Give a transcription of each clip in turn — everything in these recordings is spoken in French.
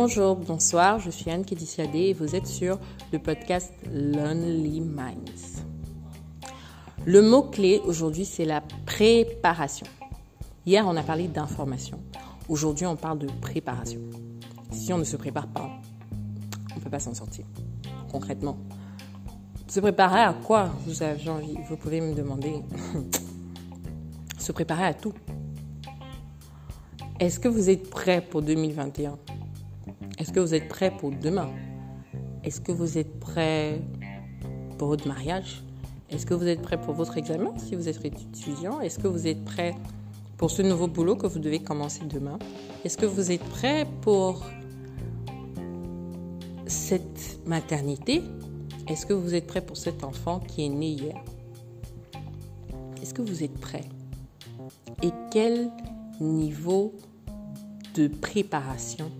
Bonjour, bonsoir, je suis Anne Kédiciadé et vous êtes sur le podcast Lonely Minds. Le mot-clé aujourd'hui, c'est la préparation. Hier, on a parlé d'information. Aujourd'hui, on parle de préparation. Si on ne se prépare pas, on ne peut pas s'en sortir. Concrètement. Se préparer à quoi vous avez envie? Vous pouvez me demander. se préparer à tout. Est-ce que vous êtes prêt pour 2021 Est-ce que vous êtes prêt pour demain? Est-ce que vous êtes prêt pour votre mariage? Est-ce que vous êtes prêt pour votre examen si vous êtes étudiant? Est-ce que vous êtes prêt pour ce nouveau boulot que vous devez commencer demain? Est-ce que vous êtes prêt pour cette maternité? Est-ce que vous êtes prêt pour cet enfant qui est né hier? Est-ce que vous êtes prêt? Et quel niveau de préparation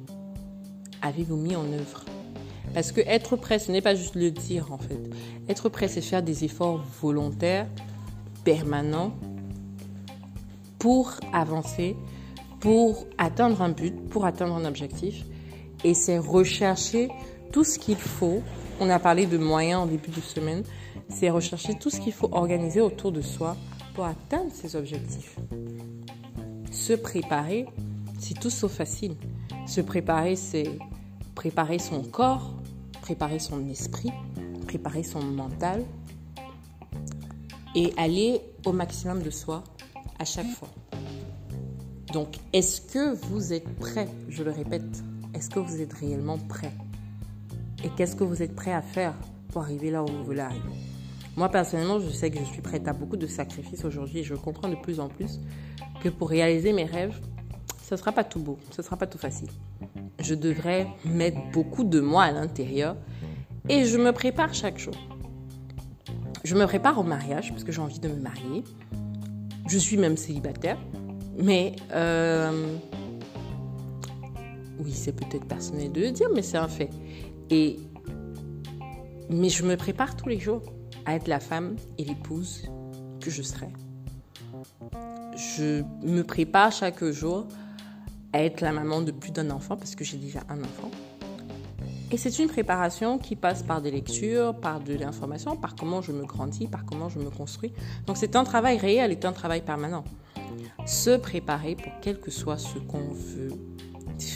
avez-vous mis en œuvre? Parce que être prêt, ce n'est pas juste le dire en fait. Être prêt, c'est faire des efforts volontaires, permanents, pour avancer, pour atteindre un but, pour atteindre un objectif. Et c'est rechercher tout ce qu'il faut. On a parlé de moyens en début de semaine. C'est rechercher tout ce qu'il faut organiser autour de soi pour atteindre ses objectifs. Se préparer, c'est tout sauf facile. Se préparer, c'est préparer son corps, préparer son esprit, préparer son mental et aller au maximum de soi à chaque fois. Donc, est-ce que vous êtes prêt Je le répète, est-ce que vous êtes réellement prêt? Et qu'est-ce que vous êtes prêt à faire pour arriver là où vous voulez arriver? Moi, personnellement, je sais que je suis prête à beaucoup de sacrifices aujourd'hui et je comprends de plus en plus que pour réaliser mes rêves, ce ne sera pas tout beau, ce ne sera pas tout facile. Je devrais mettre beaucoup de moi à l'intérieur et je me prépare chaque jour. Je me prépare au mariage parce que j'ai envie de me marier. Je suis même célibataire, mais euh, oui, c'est peut-être personnel de le dire, mais c'est un fait. Et mais je me prépare tous les jours à être la femme et l'épouse que je serai. Je me prépare chaque jour être la maman de plus d'un enfant parce que j'ai déjà un enfant. Et c'est une préparation qui passe par des lectures, par de l'information, par comment je me grandis, par comment je me construis. Donc c'est un travail réel et un travail permanent. Se préparer pour quel que soit ce qu'on veut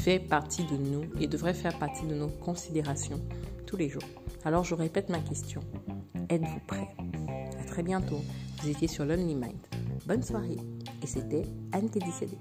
fait partie de nous et devrait faire partie de nos considérations tous les jours. Alors je répète ma question. Êtes-vous prêt? À très bientôt. Vous étiez sur Lonely Mind. Bonne soirée. Et c'était Anne Kédicédé.